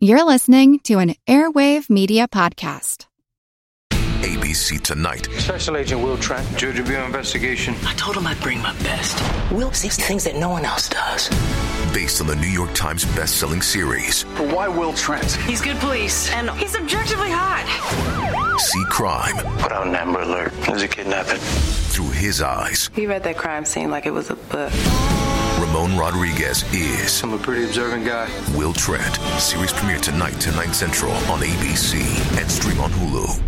You're listening to an Airwave Media Podcast. ABC Tonight. Special Agent Will Trent, Georgia Bureau investigation. I told him I'd bring my best. Will sees things that no one else does. Based on the New York Times best-selling series. But why Will Trent? He's good police, and he's objectively hot. See crime. Put out an Amber Alert. There's a kidnapping. Through his eyes. He read that crime scene like it was a book. Ramon Rodriguez is. I'm a pretty observant guy. Will Trent. Series premiere tonight, 10, 9 central on ABC and stream on Hulu.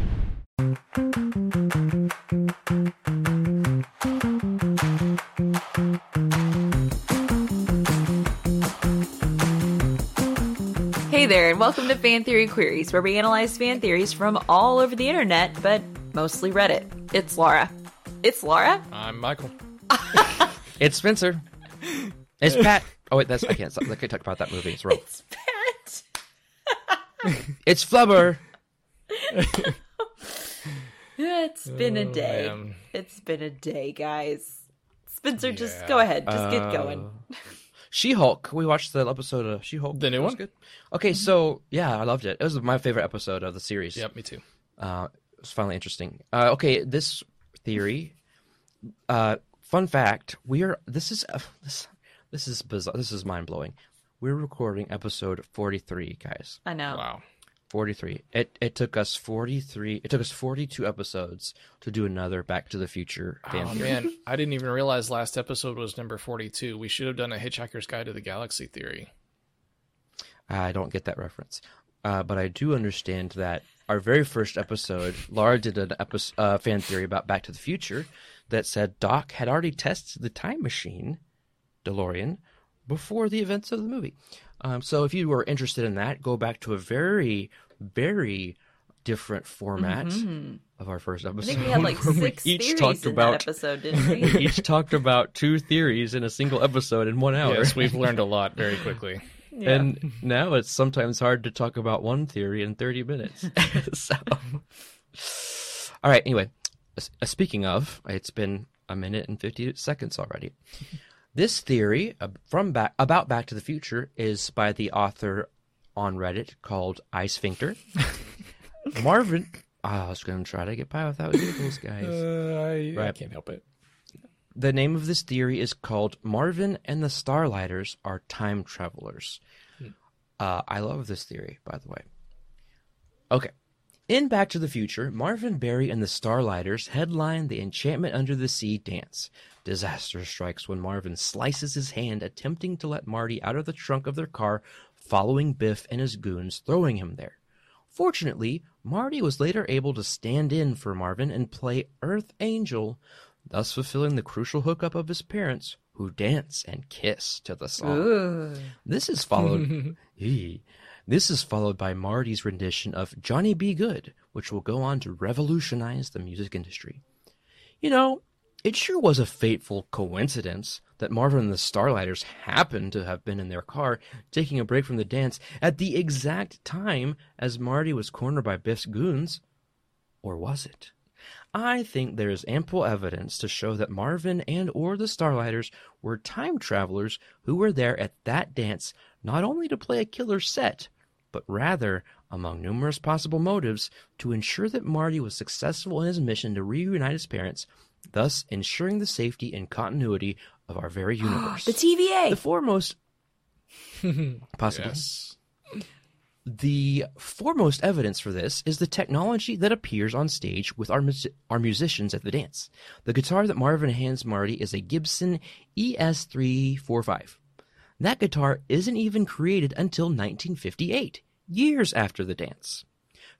Hey there, and welcome to Fan Theory Queries, where we analyze fan theories from all over the internet, but mostly Reddit. It's Laura. It's Laura? I'm Michael. It's Spencer. It's Pat. Oh wait, that's I can't stop. I can't talk about that movie. It's wrong. It's Pat. It's Flubber. It's been a Oh, day. man. It's been a day, guys. Spencer, just go ahead. Just get going. She Hulk. We watched the episode of She Hulk. The new It was one? Good. Okay, so yeah, I loved it. It was my favorite episode of the series. Yep, me too. Uh, it was finally interesting. Uh, okay, this theory. Uh, fun fact: we are. This is uh, this. This is bizarre. This is mind blowing. We're recording episode forty three, guys. I know. Wow. 43 it it took us 43 it took us 42 episodes to do another back to the future fan theory. Oh theory. man, I didn't even realize last episode was number 42. We should have done a Hitchhiker's Guide to the Galaxy theory. i don't get that reference uh, but i do understand that our very first episode laura did an episode, uh, fan theory about back to the future that said doc had already tested the time machine delorean before the events of the movie um, so if you were interested in that go back to a very very different format of our first Mm-hmm. I think we had like where we six each theories talked in about that episode, didn't we we? each talked about two theories in a single episode in one hour. Yes, we've learned a lot very quickly. And now it's sometimes hard to talk about one theory in 30 minutes. so, all right, anyway, uh, speaking of, it's been a minute and 50 seconds already. This theory uh, from back, about Back to the Future is by the author on Reddit called iSphincter. Marvin, ah, I was going to try to get by without vehicles, guys. Uh, I, I can't help it. The name of this theory is called Marvin and the Starlighters are time travelers. Uh, I love this theory, by the way. Okay. In Back to the Future, Marvin, Berry, and the Starlighters headline the Enchantment Under the Sea dance. Disaster strikes when Marvin slices his hand attempting to let Marty out of the trunk of their car, following Biff and his goons, throwing him there. Fortunately, Marty was later able to stand in for Marvin and play Earth Angel, thus fulfilling the crucial hookup of his parents, who dance and kiss to the song. Ooh. This is followed. This is followed by Marty's rendition of "Johnny B. Goode," which will go on to revolutionize the music industry. You know, it sure was a fateful coincidence that Marvin and the Starlighters happened to have been in their car taking a break from the dance at the exact time as Marty was cornered by Biff's goons. Or was it? I think there is ample evidence to show that Marvin and or the Starlighters were time travelers who were there at that dance not only to play a killer set, but rather, among numerous possible motives, to ensure that Marty was successful in his mission to reunite his parents, thus ensuring the safety and continuity of our very universe. The TVA. the foremost possible Yes. the foremost evidence for this is the technology that appears on stage with our, mus- our musicians at the dance. The guitar that Marvin hands Marty is a Gibson E ES345. That guitar isn't even created until 1958, years after the dance.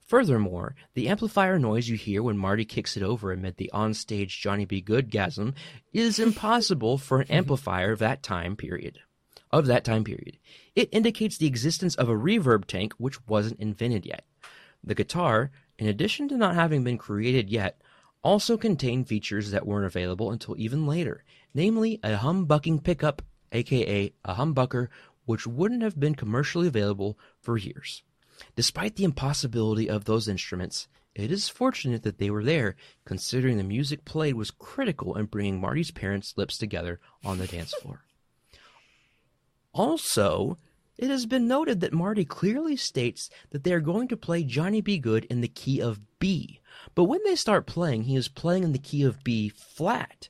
Furthermore, the amplifier noise you hear when Marty kicks it over amid the onstage Johnny B. Goode gasm is impossible for an amplifier of that time period. Of that time period. It indicates the existence of a reverb tank which wasn't invented yet. The guitar, in addition to not having been created yet, also contained features that weren't available until even later, namely a humbucking pickup, aka a humbucker, which wouldn't have been commercially available for years. Despite the impossibility of those instruments, it is fortunate that they were there, considering the music played was critical in bringing Marty's parents' lips together on the dance floor. Also, it has been noted that Marty clearly states that they are going to play Johnny B. Goode in the key of B. But when they start playing, he is playing in the key of B flat.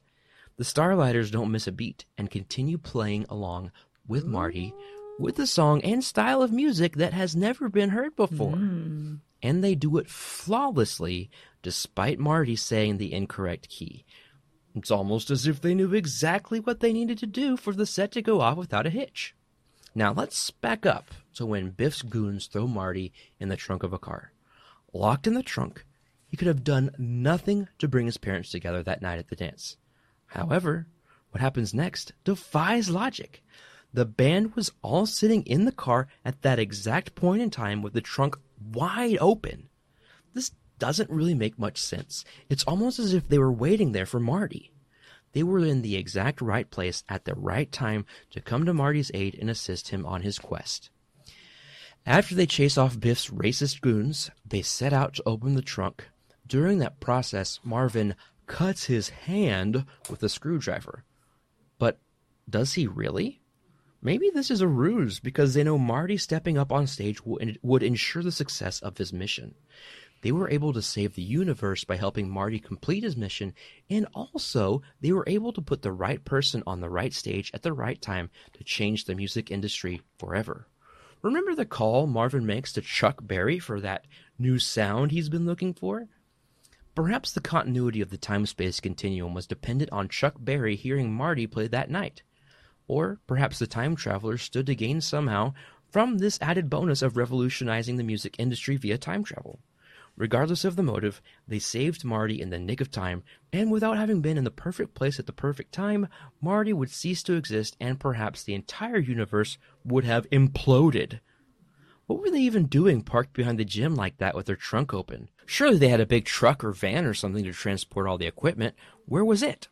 The Starlighters don't miss a beat and continue playing along with Marty with a song and style of music that has never been heard before. Hmm. And they do it flawlessly despite Marty saying the incorrect key. It's almost as if they knew exactly what they needed to do for the set to go off without a hitch. Now let's back up to when Biff's goons throw Marty in the trunk of a car. Locked in the trunk, he could have done nothing to bring his parents together that night at the dance. However, what happens next defies logic. The band was all sitting in the car at that exact point in time with the trunk wide open. This doesn't really make much sense. It's almost as if they were waiting there for Marty. They were in the exact right place at the right time to come to Marty's aid and assist him on his quest. After they chase off Biff's racist goons, they set out to open the trunk. During that process, Marvin cuts his hand with a screwdriver. But does he really? Maybe this is a ruse because they know Marty stepping up on stage would ensure the success of his mission. They were able to save the universe by helping Marty complete his mission, and also they were able to put the right person on the right stage at the right time to change the music industry forever. Remember the call Marvin makes to Chuck Berry for that new sound he's been looking for? Perhaps the continuity of the time space continuum was dependent on Chuck Berry hearing Marty play that night. Or perhaps the time travelers stood to gain somehow from this added bonus of revolutionizing the music industry via time travel. Regardless of the motive, they saved Marty in the nick of time, and without having been in the perfect place at the perfect time, Marty would cease to exist and perhaps the entire universe would have imploded. What were they even doing parked behind the gym like that with their trunk open? Surely they had a big truck or van or something to transport all the equipment. Where was it?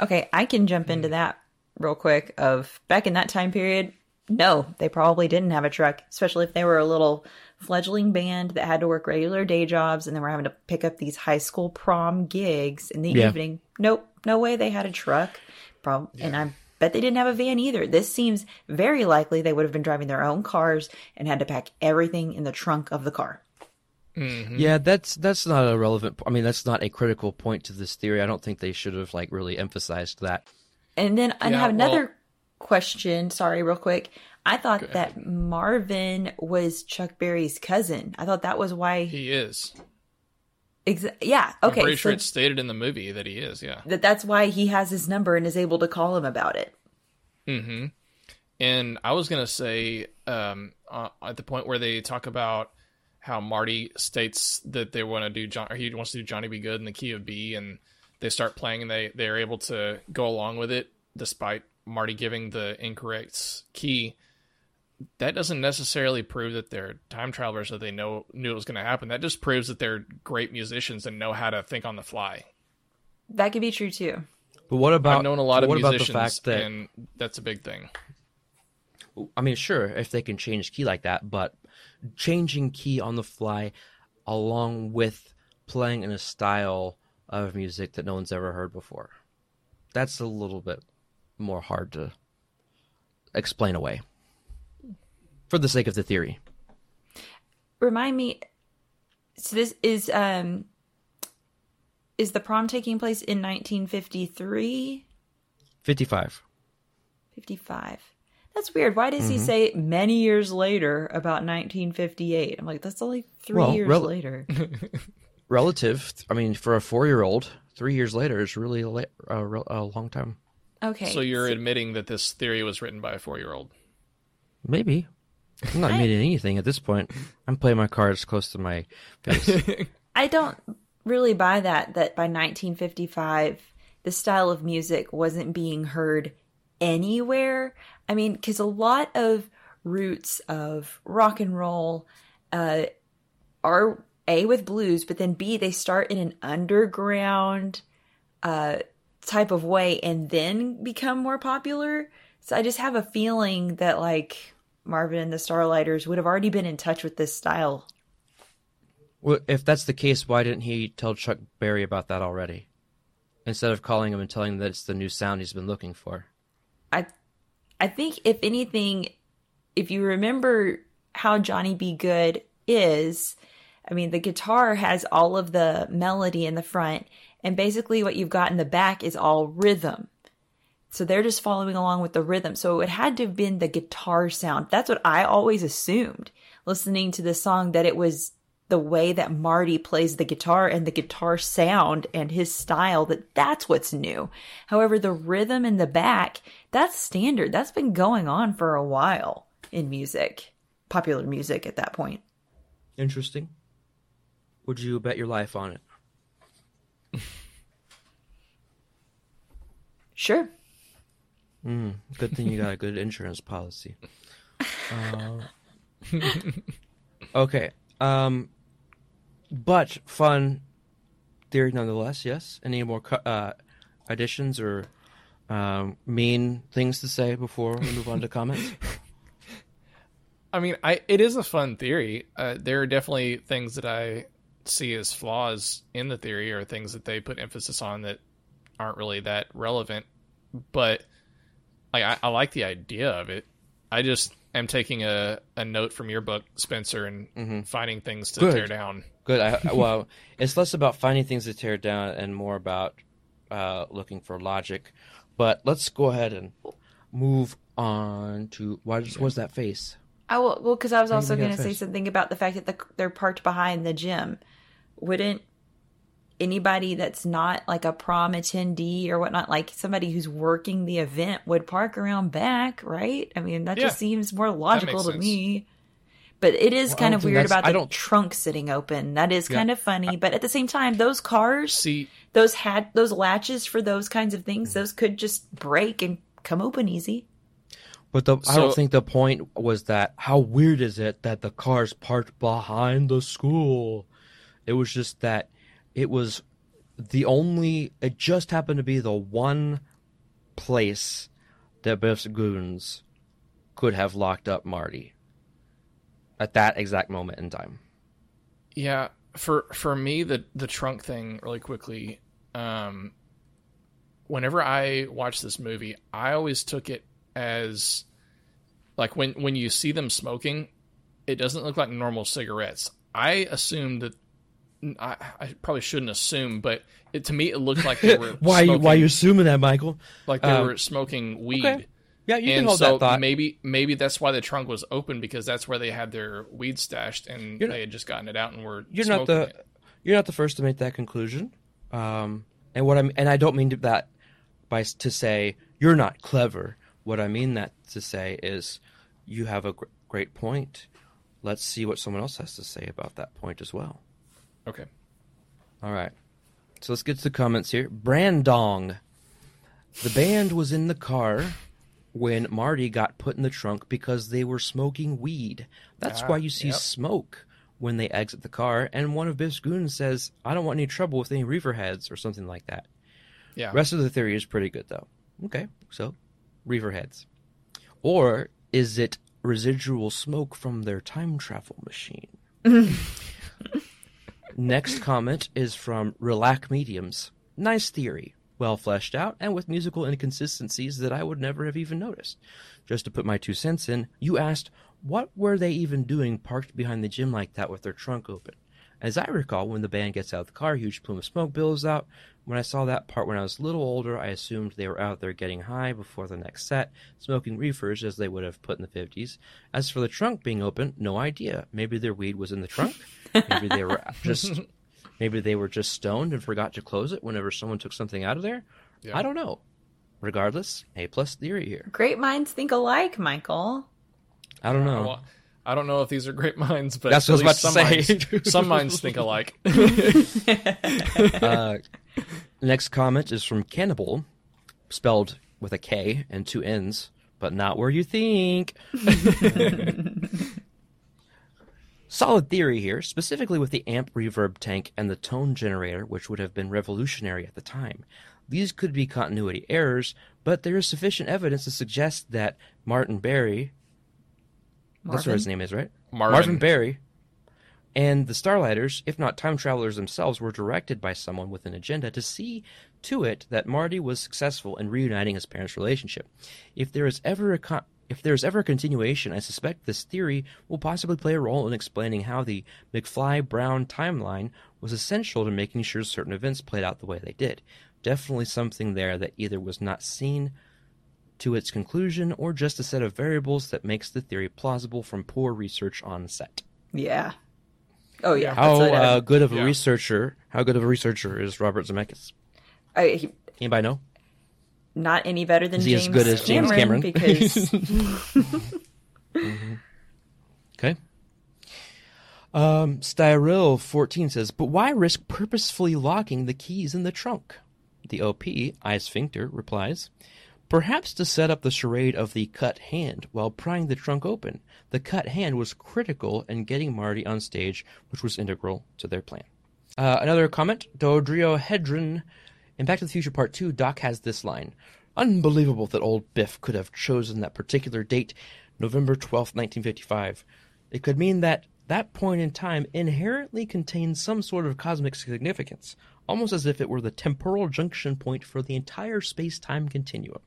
Okay, I can jump into hmm. that real quick. Of back in that time period, no, they probably didn't have a truck, especially if they were a little fledgling band that had to work regular day jobs and then were having to pick up these high school prom gigs in the Yeah. evening. Nope, no way they had a truck. Prob- And I bet they didn't have a van either. This seems very likely they would have been driving their own cars and had to pack everything in the trunk of the car. Mm-hmm. Yeah, that's that's not a relevant. I mean, that's not a critical point to this theory. I don't think they should have like really emphasized that. And then I Yeah, have another well- question. Sorry, real quick. I thought that Marvin was Chuck Berry's cousin. I thought that was why. He is. Exa- yeah. I'm Okay. pretty so sure it's stated in the movie that he is. Yeah. that that's why he has his number and is able to call him about it. Mm-hmm. And I was gonna say, um, uh, at the point where they talk about how Marty states that they want to do John, or he wants to do Johnny B. Goode in the key of B, and they start playing, and they they're able to go along with it despite Marty giving the incorrect key. That doesn't necessarily prove that they're time travelers that they know knew it was going to happen. That just proves that they're great musicians and know how to think on the fly. That could be true too. But what about I've known a lot of what about musicians, the fact that and that's a big thing. I mean, sure, if they can change key like that, but changing key on the fly along with playing in a style of music that no one's ever heard before, that's a little bit more hard to explain away. For the sake of the theory. Remind me. So this is um. Is the prom taking place in 1953? 55. 55. That's weird. Why does Mm-hmm. he say many years later about 1958? I'm like, that's only three Well, years rel- later. Relative, I mean, for a four year old, three years later is really a, la- a, a long time. Okay. So you're admitting that this theory was written by a four-year-old. Maybe. I'm not admitting anything at this point. I'm playing my cards close to my face. I don't really buy that that by 1955 the style of music wasn't being heard anywhere. I mean, because a lot of roots of rock and roll uh, are a with blues, but then b they start in an underground uh, type of way and then become more popular. So I just have a feeling that like Marvin and the Starlighters would have already been in touch with this style Well, if that's the case, why didn't he tell Chuck Berry about that already? Instead of calling him and telling him that it's the new sound he's been looking for. I I think if anything, if you remember how Johnny B. Goode is, I mean, the guitar has all of the melody in the front, and basically what you've got in the back is all rhythm. So they're just following along with the rhythm. So it had to have been the guitar sound. That's what I always assumed listening to this song that it was the way that Marty plays the guitar and the guitar sound and his style that that's what's new. However, the rhythm in the back, that's standard. That's been going on for a while in music, popular music at that point. Interesting. Would you bet your life on it? Sure. Mm, good thing you got a good insurance policy. Uh, okay. Um, but fun theory nonetheless. Yes. Any more uh, additions or um, mean things to say before we move on to comments? I mean, I it is a fun theory. Uh, there are definitely things that I see as flaws in the theory, or things that they put emphasis on that aren't really that relevant. But like, I, I like the idea of it. I just am taking a, a note from your book, Spencer, and finding things to Good. tear down. Good. I, I- well, it's less about finding things to tear down and more about uh, looking for logic. But let's go ahead and move on to what was that face? I will, well, because I was How also gonna going get to say something about the fact that the, they're parked behind the gym. Wouldn't anybody that's not like a prom attendee or whatnot, like somebody who's working the event, would park around back, right? I mean, that just seems more logical to sense. me. But it is Well, kind of weird that's- about I the don't- trunk sitting open. That is Yeah. kind of funny, but at the same time, those cars, See, those had those latches for those kinds of things, mm. those could just break and come open easy. But the, I don't think the point was that how weird is it that the cars parked behind the school? It was just that it was the only. It just happened to be the one place that Biff's goons could have locked up Marty at that exact moment in time. Yeah, for for me the the trunk thing really quickly. Um, whenever I watch this movie, I always took it as like when when you see them smoking, it doesn't look like normal cigarettes. I assumed that I, I probably shouldn't assume, but it, to me it looked like they were why you smoking, why you assuming that, Michael? like they um, were smoking weed. okay. Yeah, you can and hold so that thought. maybe maybe that's why the trunk was open because that's where they had their weed stashed and You're- they had just gotten it out and were you're not the it. you're not the first to make that conclusion. Um, and what I'm and I don't mean to, that by to say you're not clever. What I mean that to say is you have a gr- great point. Let's see what someone else has to say about that point as well. Okay. All right. So let's get to the comments here. Brandong. The band was in the car when Marty got put in the trunk because they were smoking weed. That's Ah, why you see yep. smoke when they exit the car. And one of Biff's goons says, I don't want any trouble with any reefer heads or something like that. Yeah. Rest of the theory is pretty good, though. Okay, so reefer heads. Or is it residual smoke from their time travel machine? Next comment is from Relax Mediums. Nice theory, well fleshed out, and with musical inconsistencies that I would never have even noticed. Just to put my two cents in, you asked, what were they even doing parked behind the gym like that with their trunk open? As I recall, when the band gets out of the car, a huge plume of smoke billows out. When I saw that part when I was a little older, I assumed they were out there getting high before the next set, smoking reefers as they would have put in the 50s. As for the trunk being open, no idea. Maybe their weed was in the trunk. Maybe they were just maybe they were just stoned and forgot to close it whenever someone took something out of there. Yeah. I don't know. Regardless, A plus theory here. Great minds think alike, Michael. I don't know. Well, I don't know if these are great minds, but That's at what I was least about to some say. minds, some minds think alike. uh, next comment is from Cannibal, spelled with a K and two N's, but not where you think. Solid theory here, specifically with the amp reverb tank and the tone generator, which would have been revolutionary at the time. These could be continuity errors, but there is sufficient evidence to suggest that Martin Berry, that's what his name is, right? Marvin. Berry and the Starlighters, if not time travelers themselves, were directed by someone with an agenda to see to it that Marty was successful in reuniting his parents' relationship. If there is ever a con- If there's ever a continuation, I suspect this theory will possibly play a role in explaining how the McFly Brown timeline was essential to making sure certain events played out the way they did. Definitely something there that either was not seen to its conclusion or just a set of variables that makes the theory plausible from poor research on set. Yeah. Oh yeah. How that's what I- uh, good of a Yeah. researcher? How good of a researcher is Robert Zemeckis? I, he- Anybody know? not any better than Is he as James good as James Cameron? because Okay. Um, Styril fourteen says, but why risk purposefully locking the keys in the trunk? The OP, iSphincter, replies, perhaps to set up the charade of the cut hand while prying the trunk open. The cut hand was critical in getting Marty on stage, which was integral to their plan. Uh, another comment, Dodrio Hedron. In Back to the Future Part 2, Doc has this line Unbelievable that old Biff could have chosen that particular date, November twelfth, 1955. It could mean that that point in time inherently contains some sort of cosmic significance, almost as if it were the temporal junction point for the entire space time continuum.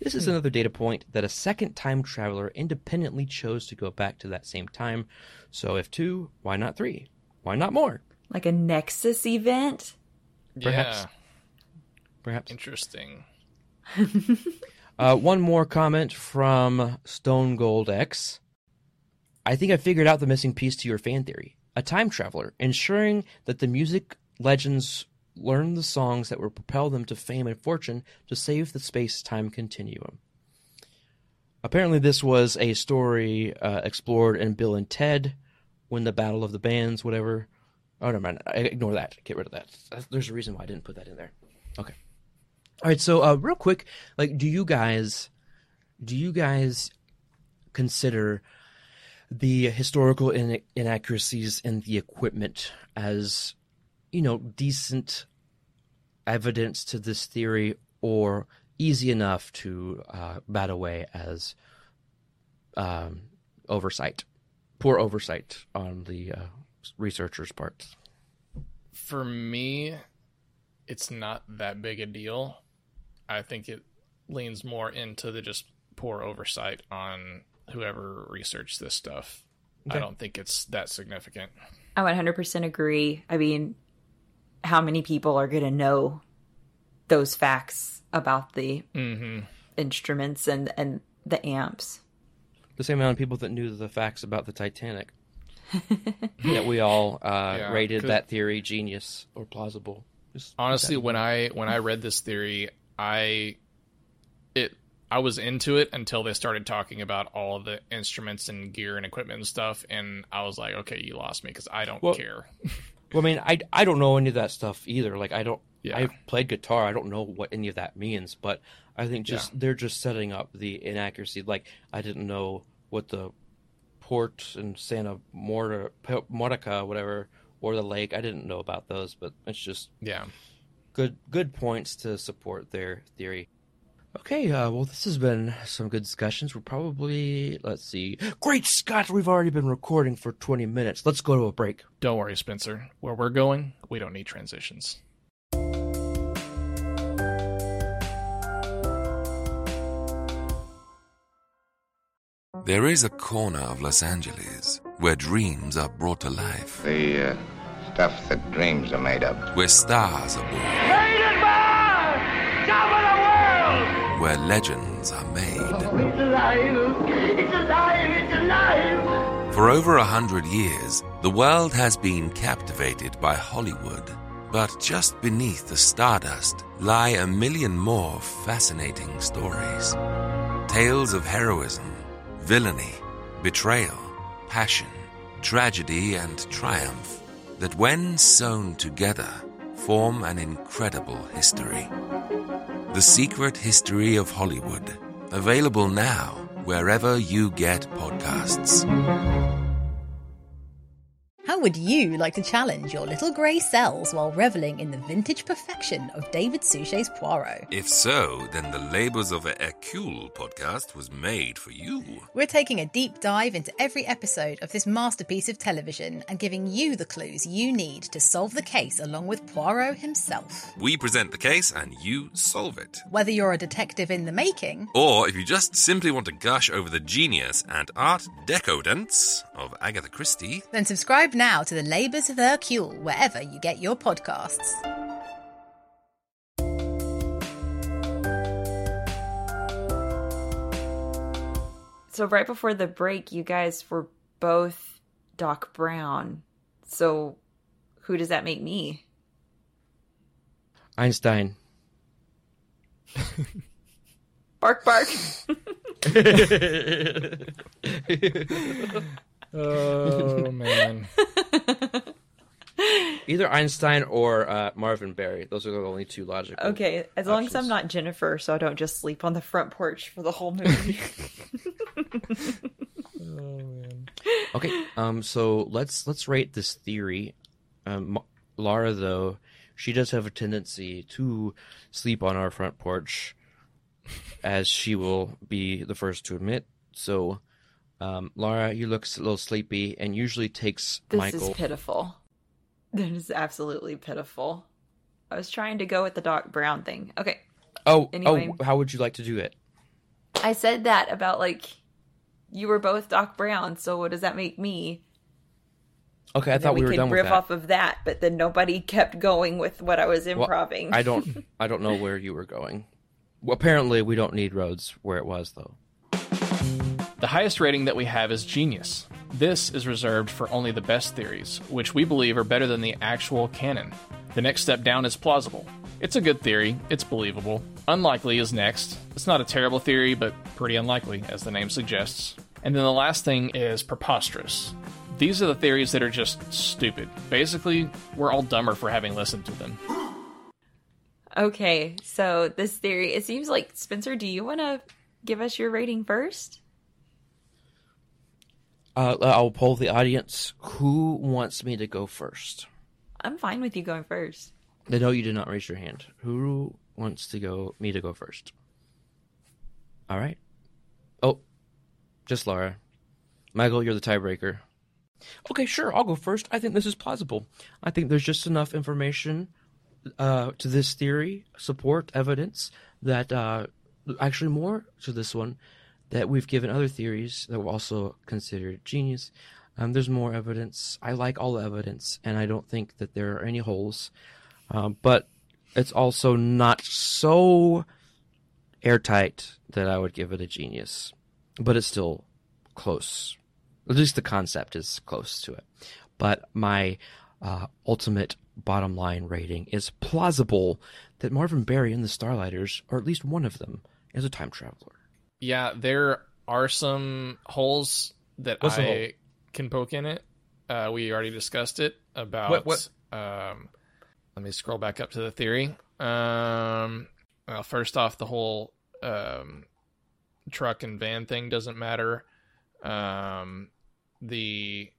This is another data point that a second time traveler independently chose to go back to that same time. So if two, why not three? Why not more? like a Nexus event. Perhaps. Yeah, Perhaps. interesting. Uh, one more comment from Stone Gold X. I think I figured out the missing piece to your fan theory. A time traveler, ensuring that the music legends learn the songs that will propel them to fame and fortune to save the space time continuum. Apparently, this was a story uh, explored in Bill and Ted when the Battle of the Bands, whatever. Oh, never mind. I- Ignore that. Get rid of that. There's a reason why I didn't put that in there. Okay. All right. So, uh, real quick, like, do you guys, do you guys consider the historical in- inaccuracies in the equipment as, you know, decent evidence to this theory, or easy enough to uh, bat away as um, oversight, poor oversight on the uh, researchers' part? For me, it's not that big a deal. I think it leans more into the just poor oversight on whoever researched this stuff. I don't think it's that significant. I 100% agree. I mean, how many people are going to know those facts about the hmm instruments and and the amps? The same amount of people that knew the facts about the Titanic. that we all uh, Yeah, rated 'cause- that theory genius or plausible. Just Honestly, when I when I read this theory, I it I was into it until they started talking about all the instruments and gear and equipment and stuff, and I was like, okay, you lost me because I don't Well- care. Well, I mean, I, I don't know any of that stuff either. Like, I don't. Yeah. I've played guitar. I don't know what any of that means, but I think just they're just setting up the inaccuracy. Like, I didn't know what the port in Santa Morta, Monica, whatever, or the lake. I didn't know about those, but it's just yeah. good good points to support their theory. Okay, uh, well, this has been some good discussions. We're probably let's see. Great Scott, we've already been recording for twenty minutes. Let's go to a break. Don't worry, Spencer. Where we're going, we don't need transitions. There is a corner of Los Angeles where dreams are brought to life, The uh, stuff that dreams are made of. where stars are born, where legends are made. Oh, it's alive! It's alive! It's alive! For over a hundred years, the world has been captivated by Hollywood. But just beneath the stardust lie a million more fascinating stories. Tales of heroism, villainy, betrayal, passion, tragedy, and triumph that, when sewn together, form an incredible history. The Secret History of Hollywood. Available now wherever you get podcasts. How would you like to challenge your little grey cells while reveling in the vintage perfection of David Suchet's Poirot? If so, then the Labors of a Hercule podcast was made for you. We're taking a deep dive into every episode of this masterpiece of television and giving you the clues you need to solve the case along with Poirot himself. We present the case and you solve it. Whether you're a detective in the making, Or if you just simply want to gush over the genius and art decadence of Agatha Christie, then subscribe now to the Labours of Hercule wherever you get your podcasts. So right before the break, you guys were both Doc Brown. So who does that make me? Einstein. Bark bark. Oh man. Either Einstein or uh, Marvin Berry. Those are the only two logical. Okay, as long as I'm not Jennifer, so I don't just sleep on the front porch for the whole movie. Okay, um, so let's let's rate this theory. Um, Ma- Laura, though, she does have a tendency to sleep on our front porch, as she will be the first to admit. So, um, Laura, you look a little sleepy, and usually takes this Michael. is pitiful. This is absolutely pitiful. I was trying to go with the Doc Brown thing. Okay, oh, Anyway. oh, how would you like to do it? I said that about like you were both Doc Brown, so what does that make me? Okay, I And thought we, were could done with riff that. off of that, but then nobody kept going with what I was Well. I don't. I don't know where you were going. Well, apparently, we don't need roads where it was, though. The highest rating that we have is genius. This is reserved for only the best theories, which we believe are better than the actual canon. The next step down is plausible. It's a good theory, it's believable. Unlikely is next. It's not a terrible theory, but pretty unlikely, as the name suggests. And then the last thing is preposterous. These are the theories that are just stupid. Basically, we're all dumber for having listened to them. Okay, so this theory, it seems like Spencer, do you want to give us your rating first? Uh, I'll poll the audience. Who wants me to go first? I'm fine with you going first. Know you did not raise your hand. Who wants to go? Me to go first? All right. Oh, just Laura. Michael, you're the tiebreaker. Okay, sure. I'll go first. I think this is plausible. I think there's just enough information uh, to this theory, support, evidence that uh, actually more to this one that we've given other theories that were also considered genius. Um, there's more evidence. I like all the evidence, and I don't think that there are any holes. Um, but it's also not so airtight that I would give it a genius. But it's still close. At least the concept is close to it. But my uh, ultimate bottom line rating is plausible that Marvin Berry and the Starlighters, or at least one of them, is a time traveler. Yeah, there are some holes that What's I hole? can poke in it. Uh, we already discussed it about. What- what? Um, let me scroll back up to the theory. Um, well, first off, the whole um, truck and van thing doesn't matter. Um, the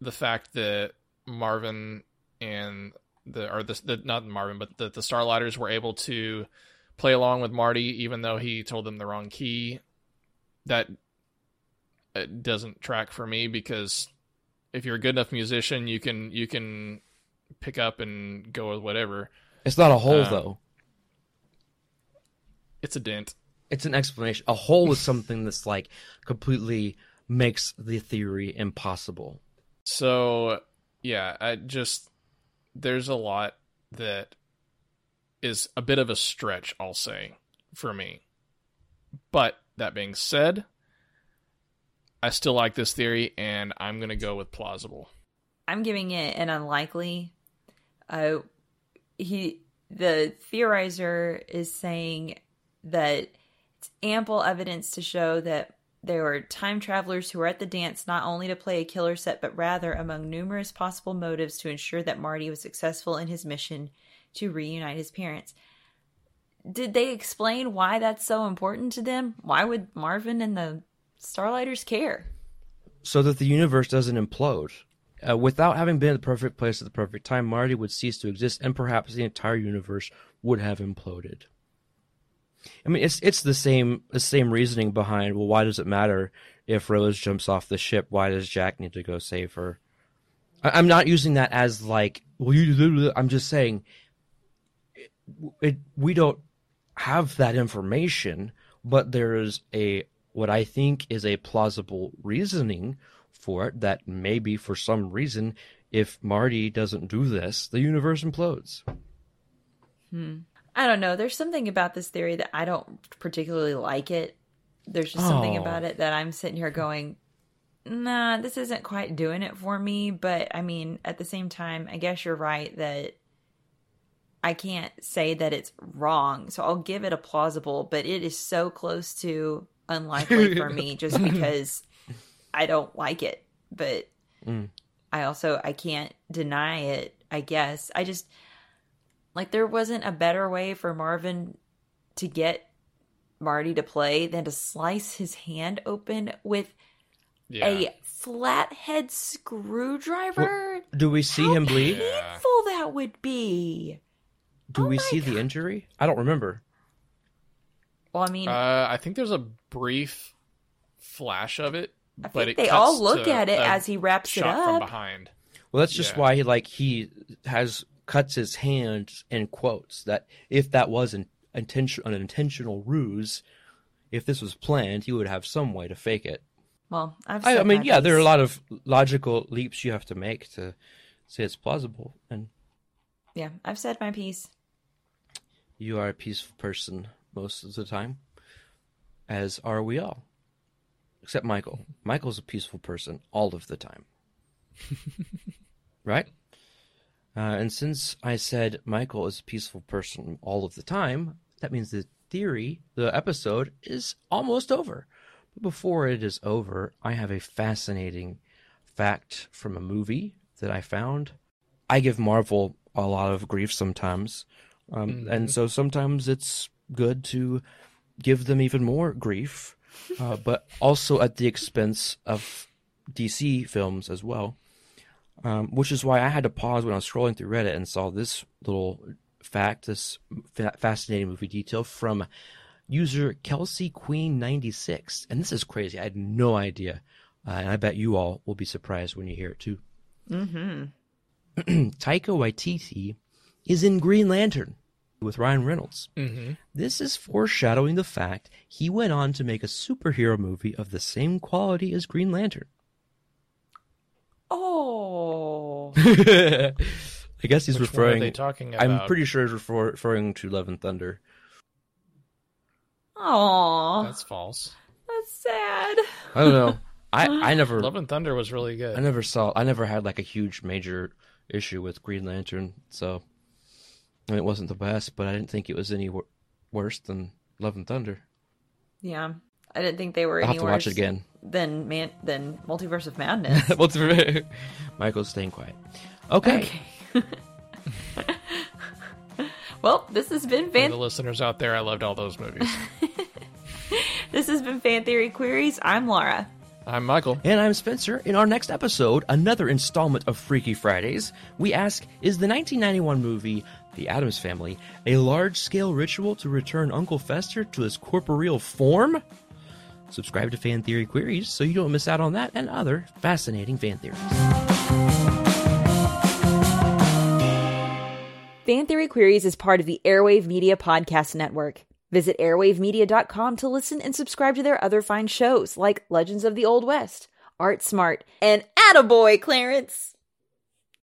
the fact that Marvin and the or the, the not Marvin, but the the Starlighters were able to play along with Marty, even though he told them the wrong key. That it doesn't track for me because if you're a good enough musician, you can you can pick up and go with whatever. It's not a hole, Um, though. It's a dent. It's an explanation. A hole is something that's like completely makes the theory impossible. So yeah, I just there's a lot that is a bit of a stretch, I'll say, for me. But that being said, I still like this theory and I'm going to go with plausible. I'm giving it an unlikely. Uh, he, the theorizer, is saying that it's ample evidence to show that there were time travelers who were at the dance not only to play a killer set, but rather among numerous possible motives to ensure that Marty was successful in his mission to reunite his parents. Did they explain why that's so important to them? Why would Marvin and the Starlighters care? So that the universe doesn't implode. Uh, without having been the perfect place at the perfect time, Marty would cease to exist, and perhaps the entire universe would have imploded. I mean, it's it's the same the same reasoning behind. Well, why does it matter if Rose jumps off the ship? Why does Jack need to go save her? I, am not using that as like. Well, you. I'm just saying. It, we don't have that information, but there is a what I think is a plausible reasoning for it that maybe for some reason, if Marty doesn't do this, the universe implodes. Hmm. I don't know. There's something about this theory that I don't particularly like it. There's just something Oh. about it that I'm sitting here going, nah, this isn't quite doing it for me. But I mean, at the same time, I guess you're right that I can't say that it's wrong. So I'll give it a plausible, but it is so close to unlikely for me just because I don't like it. But Mm. I also I can't deny it, I guess. I just like there wasn't a better way for Marvin to get Marty to play than to slice his hand open with Yeah. a flathead screwdriver. Do we see him bleed? Painful that would be. Do Oh we see the injury? I don't remember. Well, I mean, Uh, I think there's a brief flash of it, I but think it they cuts all look at it as he wraps it shot from up. behind. Well, that's just Yeah. why he like he has cuts his hand in quotes that if that was an intention an intentional ruse, if this was planned, he would have some way to fake it. well, I've I, I mean, my yeah, there are a lot of logical leaps you have to make to say it's plausible, and Yeah, I've said my piece. You are a peaceful person most of the time, as are we all, except Michael. Michael's a peaceful person all of the time, right? Uh, and since I said Michael is a peaceful person all of the time, that means the theory, the episode, is almost over. But before it is over, I have a fascinating fact from a movie that I found. I give Marvel a lot of grief sometimes, um, and so sometimes it's good to give them even more grief, uh, but also at the expense of DC films as well. Um, which is why I had to pause when I was scrolling through Reddit and saw this little fact, this fa- fascinating movie detail from user Kelsey Queen ninety six, and this is crazy. I had no idea, uh, and I bet you all will be surprised when you hear it too. Mm-hmm. Taika Waititi is in Green Lantern with Ryan Reynolds. Mm-hmm. This is foreshadowing the fact he went on to make a superhero movie of the same quality as Green Lantern. Oh. I guess he's Which one are referring. they talking about? I'm pretty sure he's refer, referring to Love and Thunder. Aw. That's false. That's sad. I don't know. I I never Love and Thunder was really good. I never saw. I never had like a huge major issue with Green Lantern, so I mean, it wasn't the best, but I didn't think it was any wor- worse than Love and Thunder. Yeah. I didn't think they were I'll any have to watch it worse again. than man than Multiverse of Madness. What's Michael's staying quiet. Okay. well, this has been For fan the listeners out there, I loved all those movies. this has been Fan Theory Queries. I'm Laura. I'm Michael. And I'm Spencer. In our next episode, another installment of Freaky Fridays, we ask Is the 1991 movie The Addams Family a large scale ritual to return Uncle Fester to his corporeal form? Subscribe to Fan Theory Queries so you don't miss out on that and other fascinating fan theories. Fan Theory Queries is part of the Airwave Media Podcast Network. Visit airwavemedia.com to listen and subscribe to their other fine shows like Legends of the Old West, Art Smart, and Attaboy, Clarence!